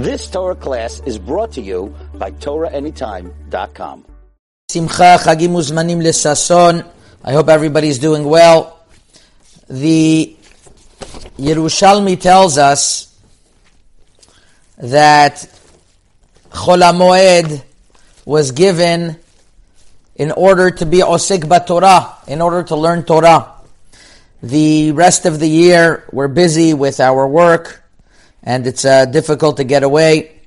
This Torah class is brought to you by TorahAnytime.com. Simcha Chagim Uzmanim Lesason. I hope everybody's doing well. The Yerushalmi tells us that Chol Moed was given in order to be Osik Torah, in order to learn Torah. The rest of the year, we're busy with our work, and it's uh, difficult to get away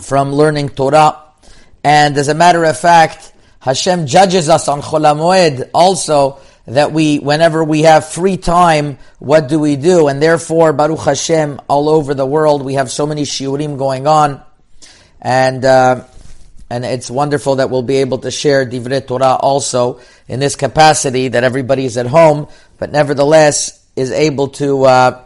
from learning Torah. And as a matter of fact, Hashem judges us on Chol also that we, whenever we have free time, what do we do? And therefore, Baruch Hashem, all over the world, we have so many shiurim going on, and uh, and it's wonderful that we'll be able to share Divrei Torah also in this capacity that everybody is at home, but nevertheless is able to uh,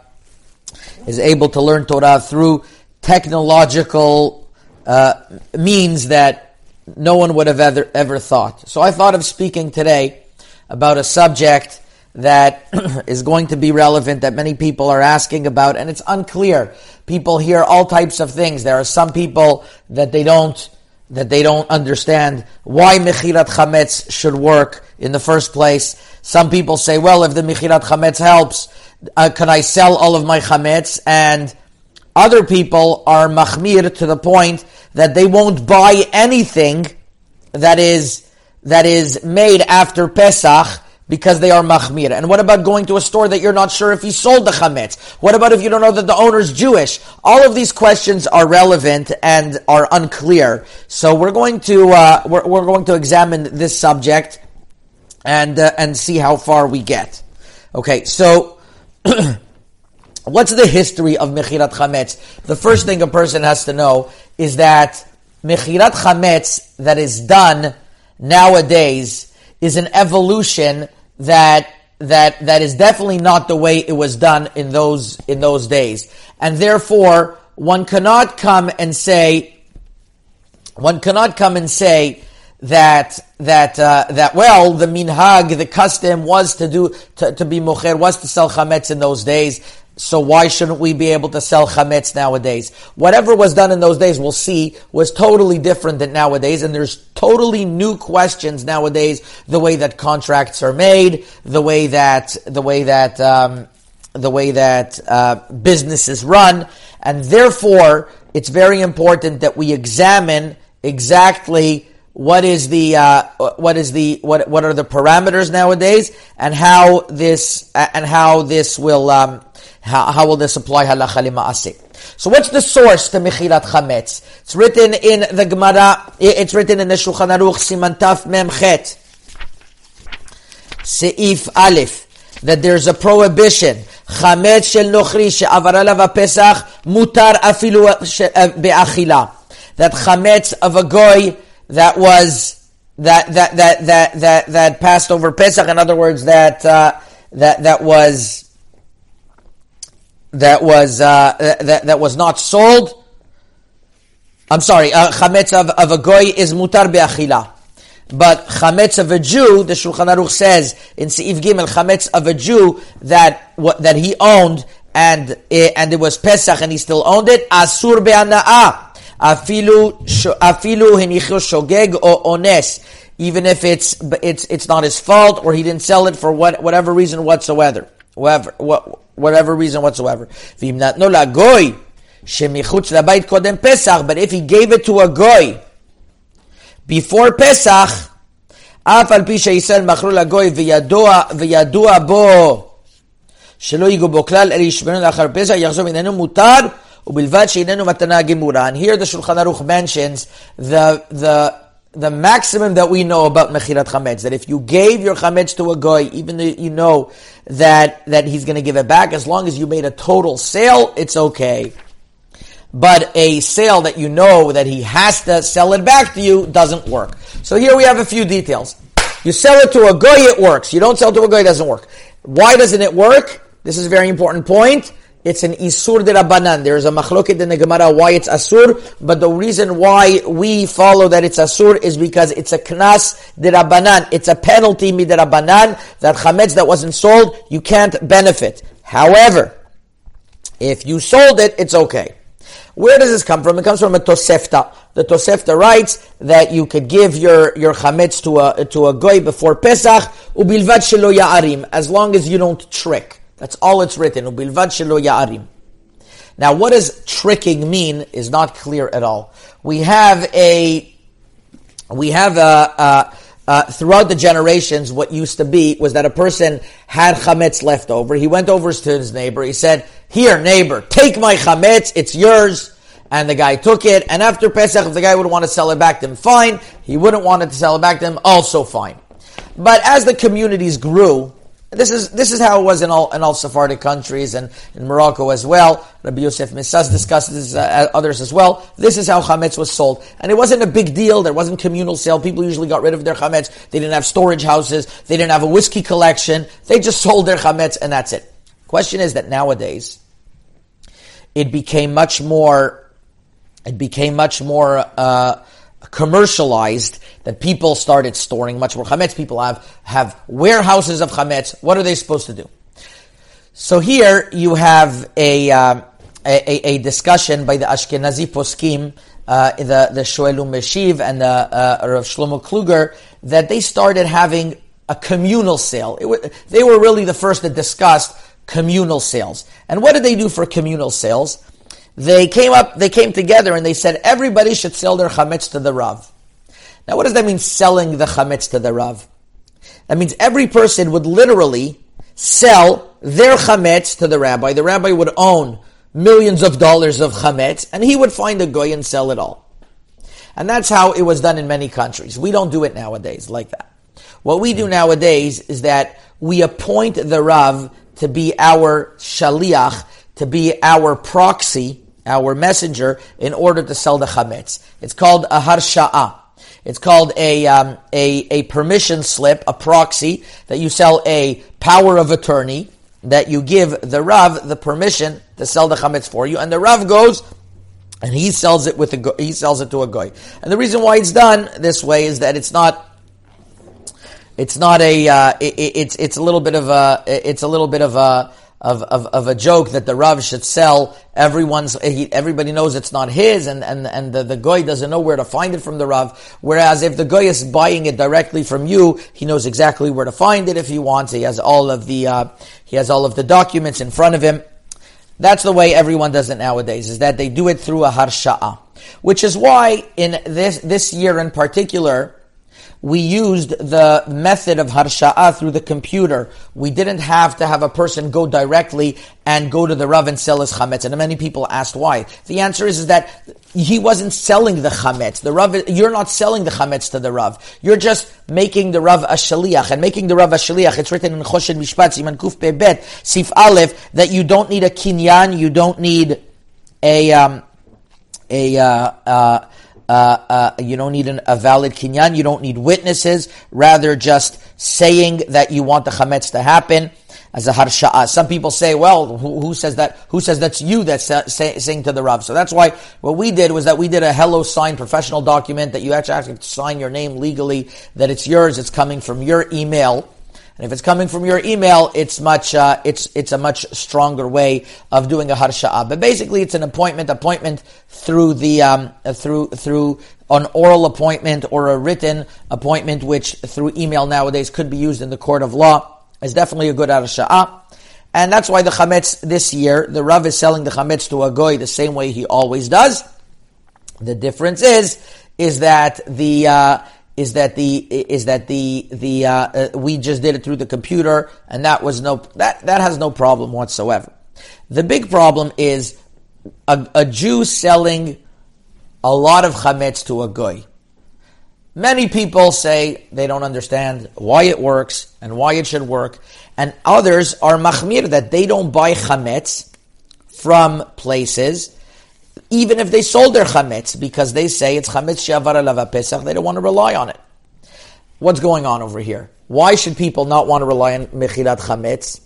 is able to learn Torah through technological uh, means that no one would have ever ever thought. So I thought of speaking today about a subject that is going to be relevant that many people are asking about, and it's unclear. People hear all types of things. There are some people that they don't that they don't understand why Mechirat Chametz should work in the first place. Some people say, well, if the Mechirat Chametz helps, uh, can I sell all of my Chametz? And other people are Machmir to the point that they won't buy anything that is, that is made after Pesach because they are machmir. And what about going to a store that you're not sure if he sold the chametz? What about if you don't know that the owner's Jewish? All of these questions are relevant and are unclear. So we're going to uh, we're, we're going to examine this subject and uh, and see how far we get. Okay, so. What's the history of Mechirat Chametz? The first thing a person has to know is that Mechirat Chametz that is done nowadays is an evolution that that that is definitely not the way it was done in those in those days, and therefore one cannot come and say one cannot come and say that that uh, that well the minhag the custom was to do to, to be mocher was to sell chametz in those days so why shouldn't we be able to sell chametz nowadays? Whatever was done in those days, we'll see, was totally different than nowadays, and there's totally new questions nowadays. The way that contracts are made, the way that the way that um, the way that uh, businesses run, and therefore it's very important that we examine exactly what is the uh, what is the what what are the parameters nowadays, and how this and how this will. Um, how, how will this apply halacha lima'aseh? So what's the source to Mechirat Chametz? It's written in the Gemara, it's written in the Shulchan Aruch, Siman Taf Mem Chet, Seif Aleph, that there's a prohibition. Chametz shel nochri she'avar alav pesach mutar afilu be'achila. That chametz of a goy that was that that that that that that passed over Pesach. In other words, that uh, that that was that was uh, that that was not sold. I'm sorry, uh, of, of a goy is mutar be'achila. But chametz of a Jew, the Shulchan Aruch says in Seif Gimel, chametz of a Jew that what, that he owned and eh, and it was Pesach and he still owned it, asur be'ana'ah. Afilu afilu hinichu shogeg or ones. Even if it's it's it's not his fault or he didn't sell it for what, whatever reason whatsoever whatever, whatever reason whatsoever. But if he gave it to a goy before Pesach, אף על פי שישראל מכרו לגוי וידוע, וידוע בו שלא ייגעו בו כלל, אלא ישמרו לאחר פסח, יחזור איננו מותר, ובלבד שאיננו מתנה גמורה. And here the Shulchan Aruch mentions the, the the maximum that we know about mechirat chametz that if you gave your chametz to a guy, even though you know that that he's going to give it back, as long as you made a total sale, it's okay. But a sale that you know that he has to sell it back to you doesn't work. So here we have a few details. You sell it to a guy, it works. You don't sell to a guy, it doesn't work. Why doesn't it work? This is a very important point it's an isur de rabbanan. There is a machloket in the Gemara why it's asur, but the reason why we follow that it's asur is because it's a knas de rabbanan. It's a penalty mi de rabbanan that chametz that wasn't sold you can't benefit. However, if you sold it, it's okay. Where does this come from? It comes from a Tosefta. The Tosefta writes that you could give your, your chametz to a, to a goy before Pesach, ubilvad shelo ya'arim, as long as you don't trick. That's all it's written, ubilvad. Now, what does tricking mean is not clear at all. We have a, we have a, a throughout the generations, what used to be was that a person had chametz left over. He went over to his neighbor. He said, "Here, neighbor, take my chametz. It's yours." And the guy took it. And after Pesach, if the guy would want to sell it back to him, fine. He wouldn't want it to sell it back to him, also fine. But as the communities grew, this is this is how it was in all in all Sephardic countries and in Morocco as well. Rabbi Yosef Misas discusses uh, others as well. This is how chametz was sold, and it wasn't a big deal. There wasn't communal sale. People usually got rid of their chametz. They didn't have storage houses. They didn't have a whiskey collection. They just sold their chametz, and that's it. Question is that nowadays it became much more. It became much more. Uh, commercialized that people started storing much more chametz. People have have warehouses of chametz. What are they supposed to do? So here you have a um, a, a, discussion by the Ashkenazi poskim, uh, the the Shoel U'Meshiv and the uh, Rav Shlomo Kluger that they started having a communal sale. they were really the first that discussed communal sales. And what did they do for communal sales? They came up, they came together and they said everybody should sell their chametz to the Rav. Now what does that mean, selling the chametz to the Rav? That means every person would literally sell their chametz to the rabbi. The rabbi would own millions of dollars of chametz and he would find a goy and sell it all. And that's how it was done in many countries. We don't do it nowadays like that. What we do nowadays is that we appoint the Rav to be our shaliach, to be our proxy our messenger, in order to sell the chametz. It's called a harsha'a. It's called a, um, a, a permission slip, a proxy, that you sell a power of attorney, that you give the Rav the permission to sell the chametz for you, and the Rav goes and he sells it with a he sells it to a guy. And the reason why it's done this way is that it's not it's not a uh, it, it's it's a little bit of a it's a little bit of a of, of, of a joke that the Rav should sell. Everyone's, he, everybody knows it's not his and, and, and the, the guy doesn't know where to find it from the Rav. Whereas if the guy is buying it directly from you, he knows exactly where to find it if he wants. He has all of the, uh, he has all of the documents in front of him. That's the way everyone does it nowadays, is that they do it through a harsha'a. Which is why in this, this year in particular, we used the method of harsha'a through the computer. We didn't have to have a person go directly and go to the Rav and sell his chametz. And many people asked why. The answer is, is that he wasn't selling the chametz. The Rav, you're not selling the chametz to the Rav. You're just making the Rav a shaliach. And making the Rav a shaliach, it's written in Choshen Mishpat, Siman Kuf Bet, Sif Aleph, that you don't need a kinyan, you don't need a, um, a, uh, uh, uh, uh, you don't need an, a valid kinyan. You don't need witnesses. Rather, just saying that you want the chametz to happen as a harsha'a. Some people say, well, who, who says that? Who says that's you that's uh, say, saying to the Rav? So that's why what we did was that we did a hello sign professional document that you actually have to sign your name legally, that it's yours, it's coming from your email. And if it's coming from your email, it's much, uh, it's, it's a much stronger way of doing a harsha'a. But basically, it's an appointment, appointment through the, um, through, through an oral appointment or a written appointment, which through email nowadays could be used in the court of law, is definitely a good harsha'a. And that's why the chametz this year, the Rav is selling the chametz to a goy the same way he always does. The difference is, is that the, uh, is that the is that the the uh, uh, we just did it through the computer and that was no that that has no problem whatsoever. The big problem is a, a Jew selling a lot of chametz to a goy. Many people say they don't understand why it works and why it should work, and others are machmir that they don't buy chametz from places even if they sold their chametz, because they say it's chametz shavar alav pesach, they don't want to rely on it. What's going on over here? Why should people not want to rely on mechirat chametz?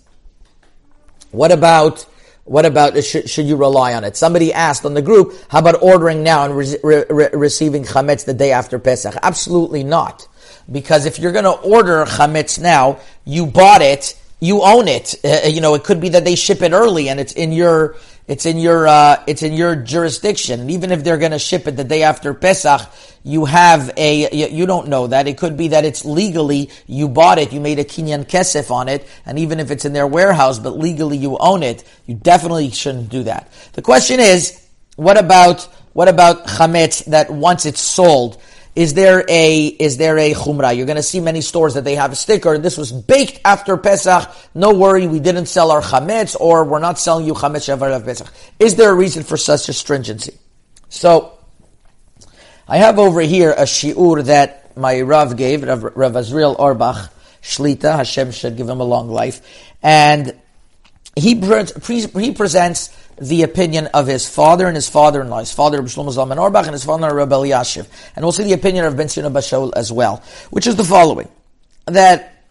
What about what about should, should, you rely on it? Somebody asked on the group, how about ordering now and re- re- receiving chametz the day after Pesach? Absolutely not, because if you're going to order chametz now, you bought it, you own it. Uh, you know, it could be that they ship it early and it's in your It's in your uh, it's in your jurisdiction, and even if they're going to ship it the day after Pesach, you have a you, you, don't know that it could be that it's legally you bought it, you made a kinyan kesef on it, and even if it's in their warehouse, but legally you own it, you definitely shouldn't do that. The question is, what about what about chametz that once it's sold? Is there a is there a chumrah? You're going to see many stores that they have a sticker. This was baked after Pesach. No worry, we didn't sell our chametz, or we're not selling you chametz of Pesach. Is there a reason for such a stringency? So, I have over here a shiur that my Rav gave, Rav, Rav Azriel Auerbach Shlita. Hashem should give him a long life, and he pre- he presents the opinion of his father and his father-in-law, his father Rabbi Shlomo Zalman Auerbach and his father Rabbi Elyashiv. And we'll see the opinion of Ben Zion Abba Shaul as well, which is the following. That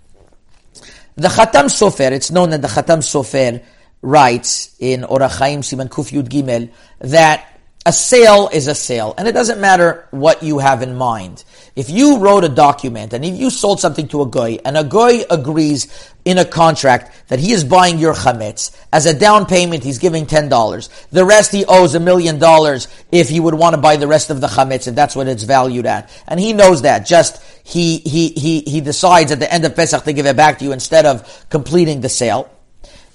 the Khatam Sofer, it's known that the Khatam Sofer writes in Orach Chaim Siman Kuf Yud Gimel that a sale is a sale, and it doesn't matter what you have in mind. If you wrote a document and if you sold something to a guy, and a guy agrees in a contract that he is buying your chametz as a down payment, he's giving ten dollars. The rest he owes a million dollars if he would want to buy the rest of the chametz, and that's what it's valued at. And he knows that. Just he he he he decides at the end of Pesach to give it back to you instead of completing the sale.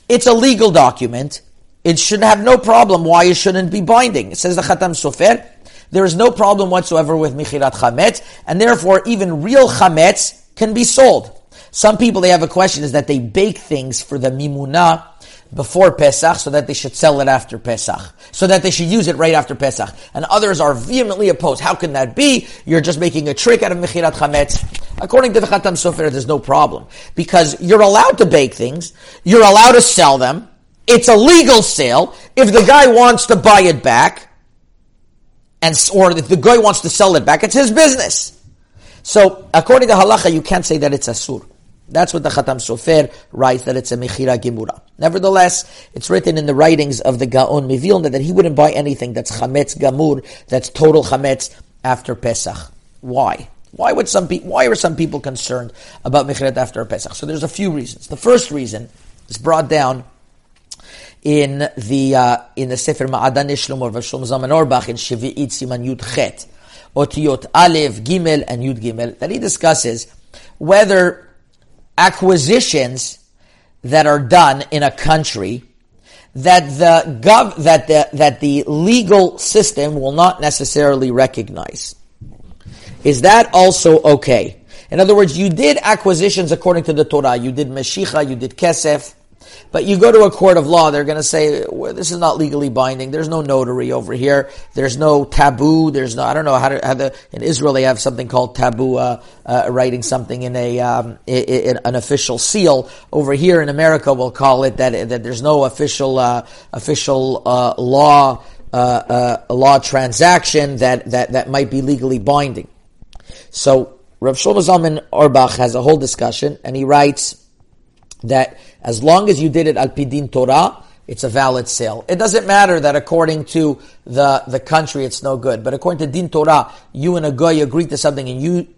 It's a legal document it should have no problem why it shouldn't be binding. It says the Khatam Sofer, there is no problem whatsoever with Mechirat Chametz, and therefore even real Chametz can be sold. Some people, they have a question, is that they bake things for the Mimuna before Pesach so that they should sell it after Pesach. So that they should use it right after Pesach. And others are vehemently opposed. How can that be? You're just making a trick out of Mechirat Chametz. According to the Khatam Sofer, there's no problem. Because you're allowed to bake things, you're allowed to sell them, it's a legal sale. If the guy wants to buy it back, and or if the guy wants to sell it back, it's his business. So, according to halacha, you can't say that it's asur. That's what the Khatam Sofer writes, that it's a Mechira Gemura. Nevertheless, it's written in the writings of the Gaon Mivilna that he wouldn't buy anything that's Chametz Gamur, that's total Chametz after Pesach. Why? Why would some people, why are some people concerned about Mechirat after Pesach? So there's a few reasons. The first reason is brought down in the uh, in the Sefer Ma'adan of Shlomo Zalman Auerbach in Shevi'it Siman Yud Chet, Otiyot Aleph, Gimel, and Yud Gimel, that he discusses whether acquisitions that are done in a country that the gov that the that the legal system will not necessarily recognize. Is that also okay? In other words, you did acquisitions according to the Torah. You did Meshicha, you did Kesef, but you go to a court of law, they're going to say, well, this is not legally binding. There's no notary over here. There's no taboo. There's no, I don't know how to, how the, in Israel they have something called taboo, uh, uh, writing something in a, um, in, in an official seal. Over here in America, we'll call it that, that there's no official, uh, official, uh, law, uh, uh, law transaction that, that, that might be legally binding. So, Rav Shlomo Zalman Auerbach has a whole discussion, and he writes that as long as you did it al pidin Torah, it's a valid sale. It doesn't matter that according to the, the country it's no good, but according to din Torah, you and a guy agreed to something and you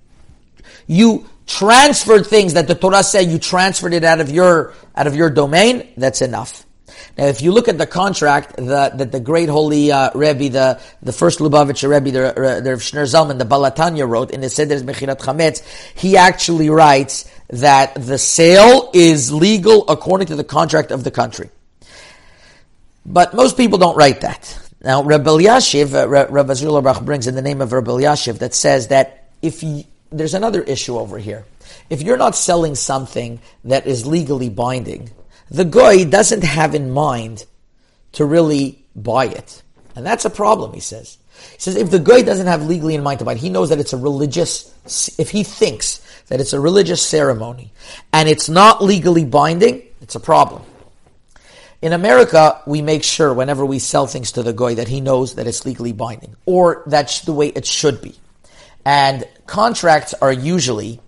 you transferred things that the Torah said you transferred it out of your out of your domain. That's enough. Now, if you look at the contract that the, the great holy uh, Rebbe, the, the first Lubavitcher Rebbe, the, the Shneur Zalman, the Baal HaTanya wrote in the Seder's Mechirat Chametz, he actually writes that the sale is legal according to the contract of the country. But most people don't write that. Now, Rabbi Elyashiv, uh, Rabbi Zul brings in the name of Rabbi Elyashiv that says that if you, there's another issue over here. If you're not selling something that is legally binding, the guy doesn't have in mind to really buy it. And that's a problem, he says. He says if the guy doesn't have legally in mind to buy he knows that it's a religious, if he thinks that it's a religious ceremony and it's not legally binding, it's a problem. In America, we make sure whenever we sell things to the guy that he knows that it's legally binding, or that's the way it should be. And contracts are usually,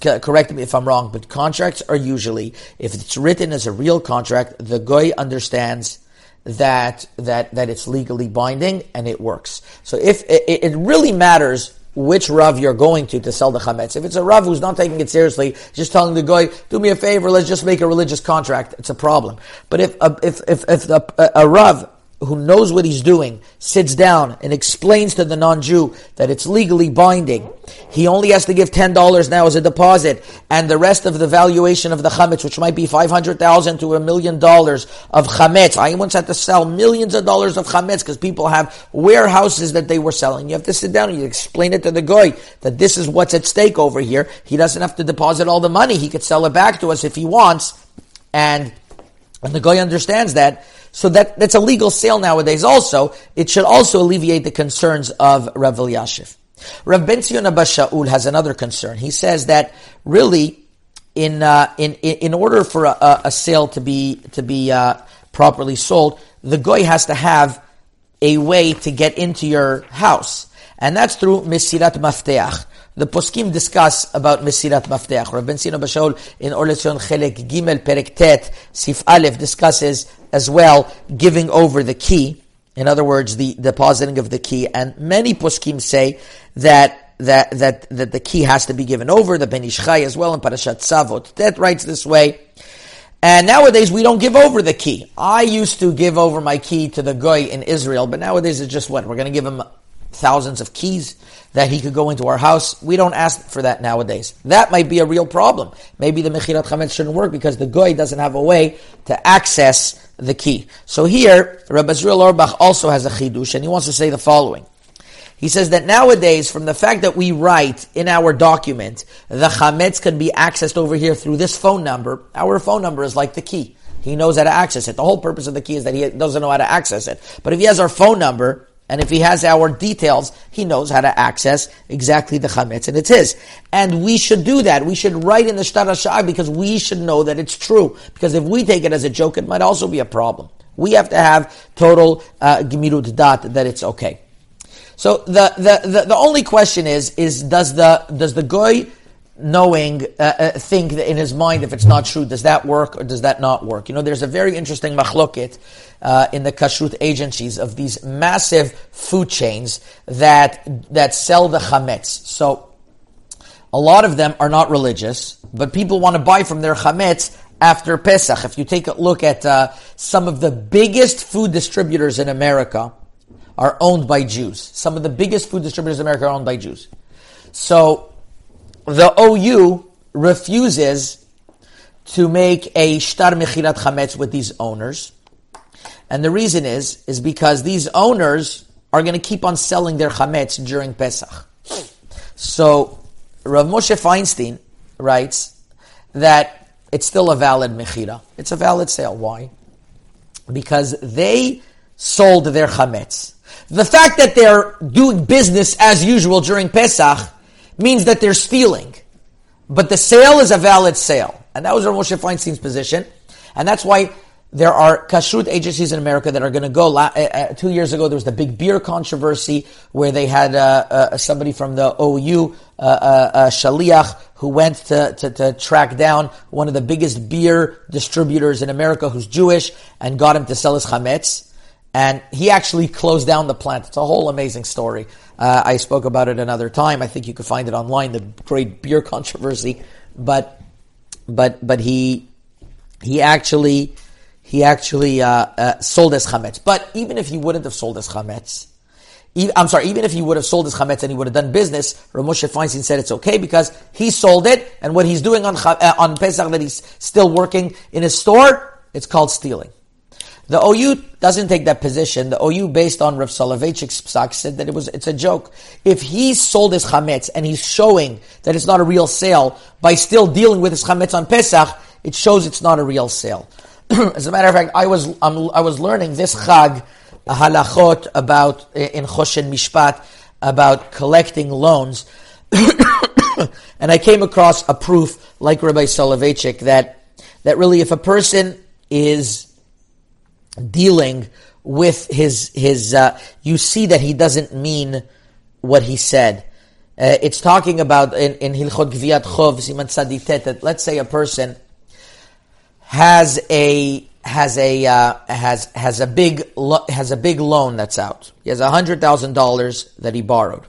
correct me if I'm wrong, but contracts are usually, if it's written as a real contract, the guy understands that that that it's legally binding and it works. So if it, it really matters which Rav you're going to to sell the chametz. If it's a Rav who's not taking it seriously, just telling the guy, do me a favor, let's just make a religious contract, it's a problem. But if, uh, if, if, if the, a, a Rav who knows what he's doing sits down and explains to the non-Jew that it's legally binding, he only has to give $10 now as a deposit, and the rest of the valuation of the chametz, which might be 500,000 to a million dollars of chametz. I once had to sell millions of dollars of chametz because people have warehouses that they were selling. You have to sit down and you explain it to the guy that this is what's at stake over here. He doesn't have to deposit all the money. He could sell it back to us if he wants. And, and the guy understands that. So that, that's a legal sale nowadays also. It should also alleviate the concerns of Rav Elyashiv. Rav Ben Zion Shaul has another concern. He says that really, in, uh, in, in order for a, a, sale to be, to be uh, properly sold, the goy has to have a way to get into your house. And that's through Mesirat Mafteach. The poskim discuss about Mesirat Mafteach. Ben Zion Abba in Or LeTzion Chelek Gimel Perek Tet Sif Aleph discusses as well giving over the key. In other words, the depositing of the key. And many poskim say that that that that the key has to be given over. The Ben Ish Chai as well in Parashat Tzavot. That writes this way. And nowadays we don't give over the key. I used to give over my key to the guy in Israel, but nowadays it's just what we're going to give him thousands of keys that he could go into our house. We don't ask for that nowadays. That might be a real problem. Maybe the Mechirat Chametz shouldn't work because the guy doesn't have a way to access the key. So here, Rabbi Azriel Auerbach also has a chidush, and he wants to say the following. He says that nowadays, from the fact that we write in our document, the chametz can be accessed over here through this phone number. Our phone number is like the key. He knows how to access it. The whole purpose of the key is that he doesn't know how to access it. But if he has our phone number, and if he has our details, he knows how to access exactly the chametz, and it's his. And we should do that. We should write in the shtar hashar because we should know that it's true. Because if we take it as a joke, it might also be a problem. We have to have total uh, dat that it's okay. So the, the, the, the, only question is, is does the, does the goy knowing, uh, uh, think in his mind if it's not true, does that work or does that not work? You know, there's a very interesting machloket uh, in the kashrut agencies of these massive food chains that that sell the chametz. So a lot of them are not religious, but people want to buy from their chametz after Pesach. If you take a look at uh, some of the biggest food distributors in America, are owned by Jews. Some of the biggest food distributors in America are owned by Jews. So the OU refuses to make a shtar mechirat chametz with these owners. And the reason is, is because these owners are going to keep on selling their chametz during Pesach. So Rav Moshe Feinstein writes that it's still a valid mechira. It's a valid sale. Why? Because they sold their chametz. The fact that they're doing business as usual during Pesach means that they're stealing. But the sale is a valid sale. And that was Rav Moshe Feinstein's position. And that's why there are kashrut agencies in America that are going to go. Uh, uh, two years ago, there was the big beer controversy where they had uh, uh, somebody from the OU, uh, uh, Shaliach, who went to, to, to, track down one of the biggest beer distributors in America who's Jewish and got him to sell his chametz. And he actually closed down the plant. It's a whole amazing story. I spoke about it another time. I think you could find it online, the great beer controversy. But, but, but he, he actually, he actually uh, uh, sold his chametz. But even if he wouldn't have sold his chametz, I'm sorry, even if he would have sold his chametz and he would have done business, Rav Moshe Feinstein said it's okay because he sold it, and what he's doing on uh, on Pesach that he's still working in his store, it's called stealing. The OU doesn't take that position. The OU, based on Rav Soloveitchik's psak, said that it was it's a joke. If he sold his chametz and he's showing that it's not a real sale by still dealing with his chametz on Pesach, it shows it's not a real sale. As a matter of fact, I was um, I was learning this chag halachot about in Choshen Mishpat about collecting loans, and I came across a proof like Rabbi Soloveitchik that that really if a person is dealing with his his uh, you see that he doesn't mean what he said. Uh, it's talking about in, Hilchot Gviat Chov Siman Tzaditet that let's say a person has a has a uh, has has a big lo- has a big loan that's out. He has hundred thousand dollars that he borrowed,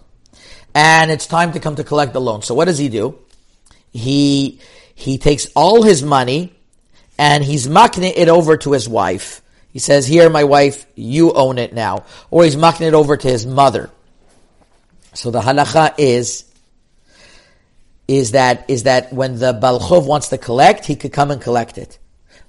and it's time to come to collect the loan. So what does he do? He he takes all his money and he's makne it over to his wife. He says, here, my wife, you own it now. Or he's mucking it over to his mother. So the halacha is, is that, is that when the Balchov wants to collect, he could come and collect it.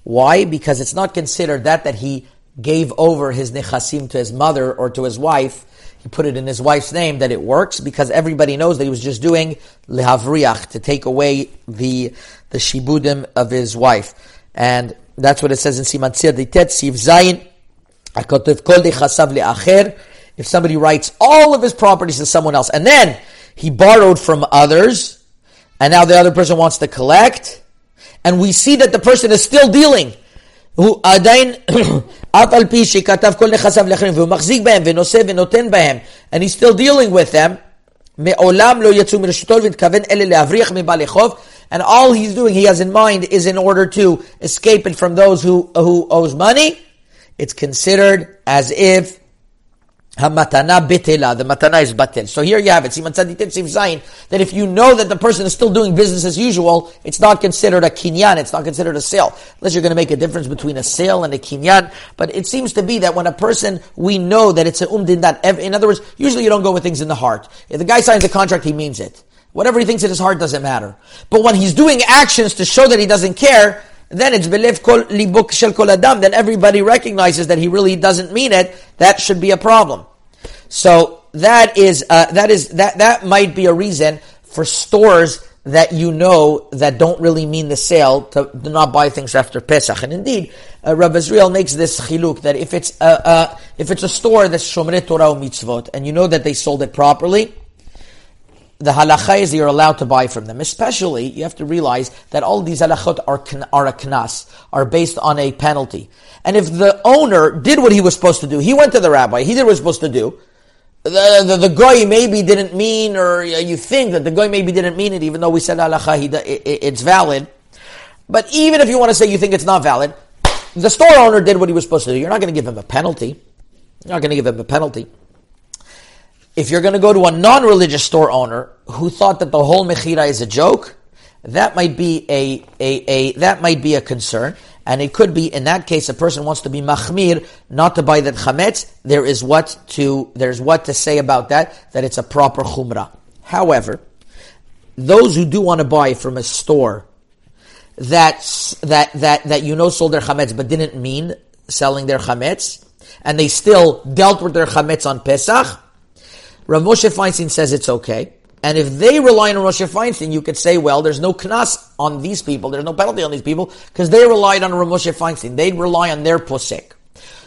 Why? Because it's not considered that, that he gave over his nechasim to his mother or to his wife. He put it in his wife's name that it works because everybody knows that he was just doing lehavriach, to take away the, the shibudim of his wife. And that's what it says in Siman Tzir Ditet, Siv Zayin, Akotev Kol Dechasav Le'acher, if somebody writes all of his properties to someone else, and then he borrowed from others, and now the other person wants to collect, and we see that the person is still dealing. הוא עדיין, אף על פי שכתב כל נכסיו לאחרים, והוא מחזיק בהם ונושא ונותן בהם, and he's still dealing with them, מעולם לא יצאו מרשותו והתכוון אלה להבריח מבעלי חוב, and all he's doing, he has in mind, is in order to escape it from those who, who owes money, it's considered as if Hamatana bitela, the matana is batel. So here you have it, Siman Tzaditin Siv Zayin, that if you know that the person is still doing business as usual, it's not considered a kinyan, it's not considered a sale. Unless you're going to make a difference between a sale and a kinyan. But it seems to be that when a person, we know that it's a umdin that, in other words, usually you don't go with things in the heart. If the guy signs a contract, he means it. Whatever he thinks in his heart doesn't matter. But when he's doing actions to show that he doesn't care, then it's belief kol libuk shel kol adam. Then everybody recognizes that he really doesn't mean it. That should be a problem. So that is uh, that is that that might be a reason for stores that you know that don't really mean the sale to, not buy things after Pesach. And indeed, uh, Rabbi Azriel makes this chiluk that if it's a, uh, if it's a store that's Shomrei Torah mitzvot and you know that they sold it properly, the halacha is you're allowed to buy from them. Especially, you have to realize that all these halachot are, are a knas, are based on a penalty. And if the owner did what he was supposed to do, he went to the rabbi, he did what he was supposed to do, the, the, the guy maybe didn't mean, or you think that the guy maybe didn't mean it, even though we said halacha, he, it, it's valid. But even if you want to say you think it's not valid, the store owner did what he was supposed to do. You're not going to give him a penalty. You're not going to give him a penalty if you're going to go to a non-religious store owner who thought that the whole mechira is a joke, that might be a, a, a, that might be a concern. And it could be, in that case, a person wants to be machmir, not to buy that chametz. There is what to, there's what to say about that, that it's a proper chumrah. However, those who do want to buy from a store that, that, that, that you know sold their chametz but didn't mean selling their chametz, and they still dealt with their chametz on Pesach, Rav Moshe Feinstein says it's okay. And if they rely on Rav Moshe Feinstein, you could say, well, there's no knas on these people, there's no penalty on these people, because they relied on Rav Moshe Feinstein. They'd rely on their posek.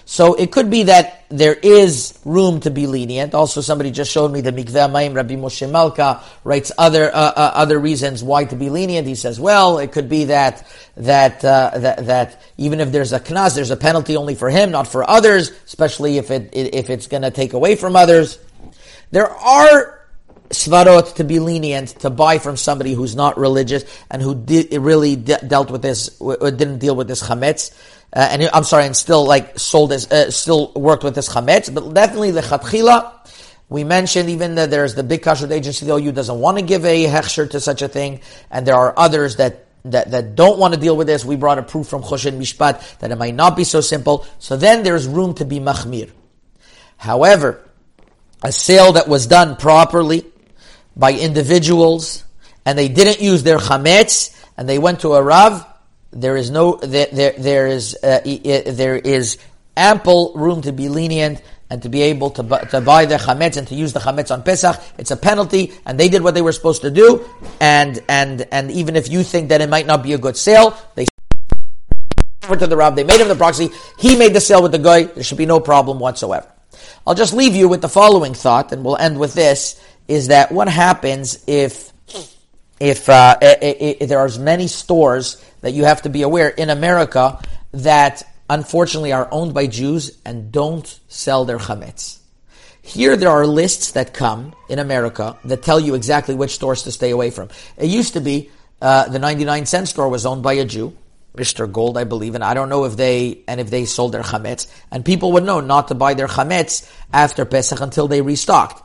So it could be that there is room to be lenient. Also, somebody just showed me the Mikveh Maim, Rabbi Moshe Malka writes other uh, uh, other reasons why to be lenient. He says, well, it could be that that uh, that, that even if there's a knas, there's a penalty only for him, not for others, especially if it if it's going to take away from others. There are svarot to be lenient to buy from somebody who's not religious and who really de- dealt with this, or didn't deal with this chametz. Uh, and I'm sorry, and still like sold this, uh, still worked with this chametz, but definitely the chatchila. We mentioned even that there's the big kashrut agency, the OU doesn't want to give a hechsher to such a thing, and there are others that that, that don't want to deal with this. We brought a proof from Choshen Mishpat that it might not be so simple. So then there's room to be machmir. However, a sale that was done properly by individuals and they didn't use their chametz and they went to a rav, there is no there there, there is uh, there is ample room to be lenient and to be able to, bu- to buy the chametz and to use the chametz on Pesach. It's a penalty, and they did what they were supposed to do. And and and even if you think that it might not be a good sale, they to the rav. They made him the proxy. He made the sale with the guy. There should be no problem whatsoever. I'll just leave you with the following thought, and we'll end with this: is that what happens if if, uh, if there are many stores that you have to be aware in America that unfortunately are owned by Jews and don't sell their chametz. Here there are lists that come in America that tell you exactly which stores to stay away from. It used to be uh, the 99 cent store was owned by a Jew. Mr. Gold, I believe, and I don't know if they and if they sold their chametz, and people would know not to buy their chametz after Pesach until they restocked.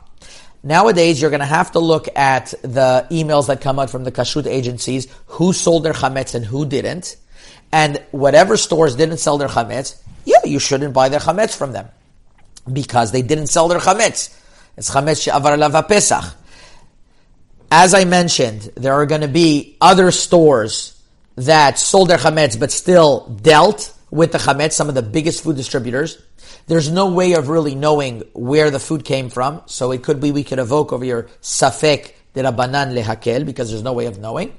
Nowadays, you're going to have to look at the emails that come out from the kashrut agencies, who sold their chametz and who didn't, and whatever stores didn't sell their chametz, yeah, you shouldn't buy their chametz from them because they didn't sell their chametz. It's chametz she'avar alav pesach. As I mentioned, there are going to be other stores that sold their chametz but still dealt with the chametz, some of the biggest food distributors. There's no way of really knowing where the food came from, so it could be we could evoke over your safek de rabanan lehakel because there's no way of knowing.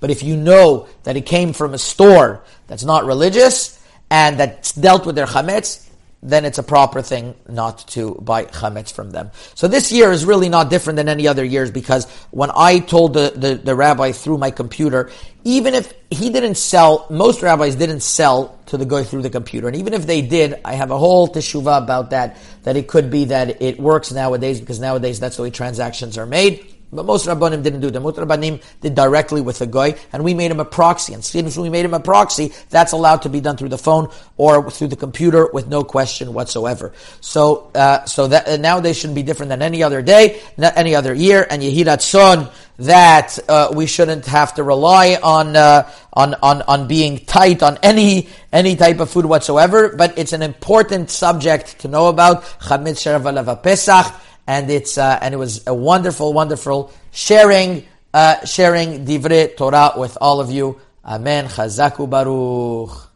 But if you know that it came from a store that's not religious and that's dealt with their chametz, then it's a proper thing not to buy chametz from them. So this year is really not different than any other years because when I told the, the, the, rabbi through my computer, even if he didn't sell, most rabbis didn't sell to the guy through the computer. And even if they did, I have a whole teshuvah about that, that it could be that it works nowadays because nowadays that's the way transactions are made. But most Rabbanim didn't do that. Most Rabbanim did directly with the guy, and we made him a proxy. And since we made him a proxy, that's allowed to be done through the phone or through the computer with no question whatsoever. So, uh, so that uh, nowadays shouldn't be different than any other day, any other year. And Yehirat Son that uh, we shouldn't have to rely on, uh, on on on being tight on any any type of food whatsoever. But it's an important subject to know about. Chametz Pesach and it's uh, and it was a wonderful, wonderful sharing uh, sharing divrei Torah with all of you. Amen. Chazaku baruch.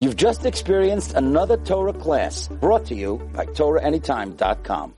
You've just experienced another Torah class brought to you by TorahAnytime.com.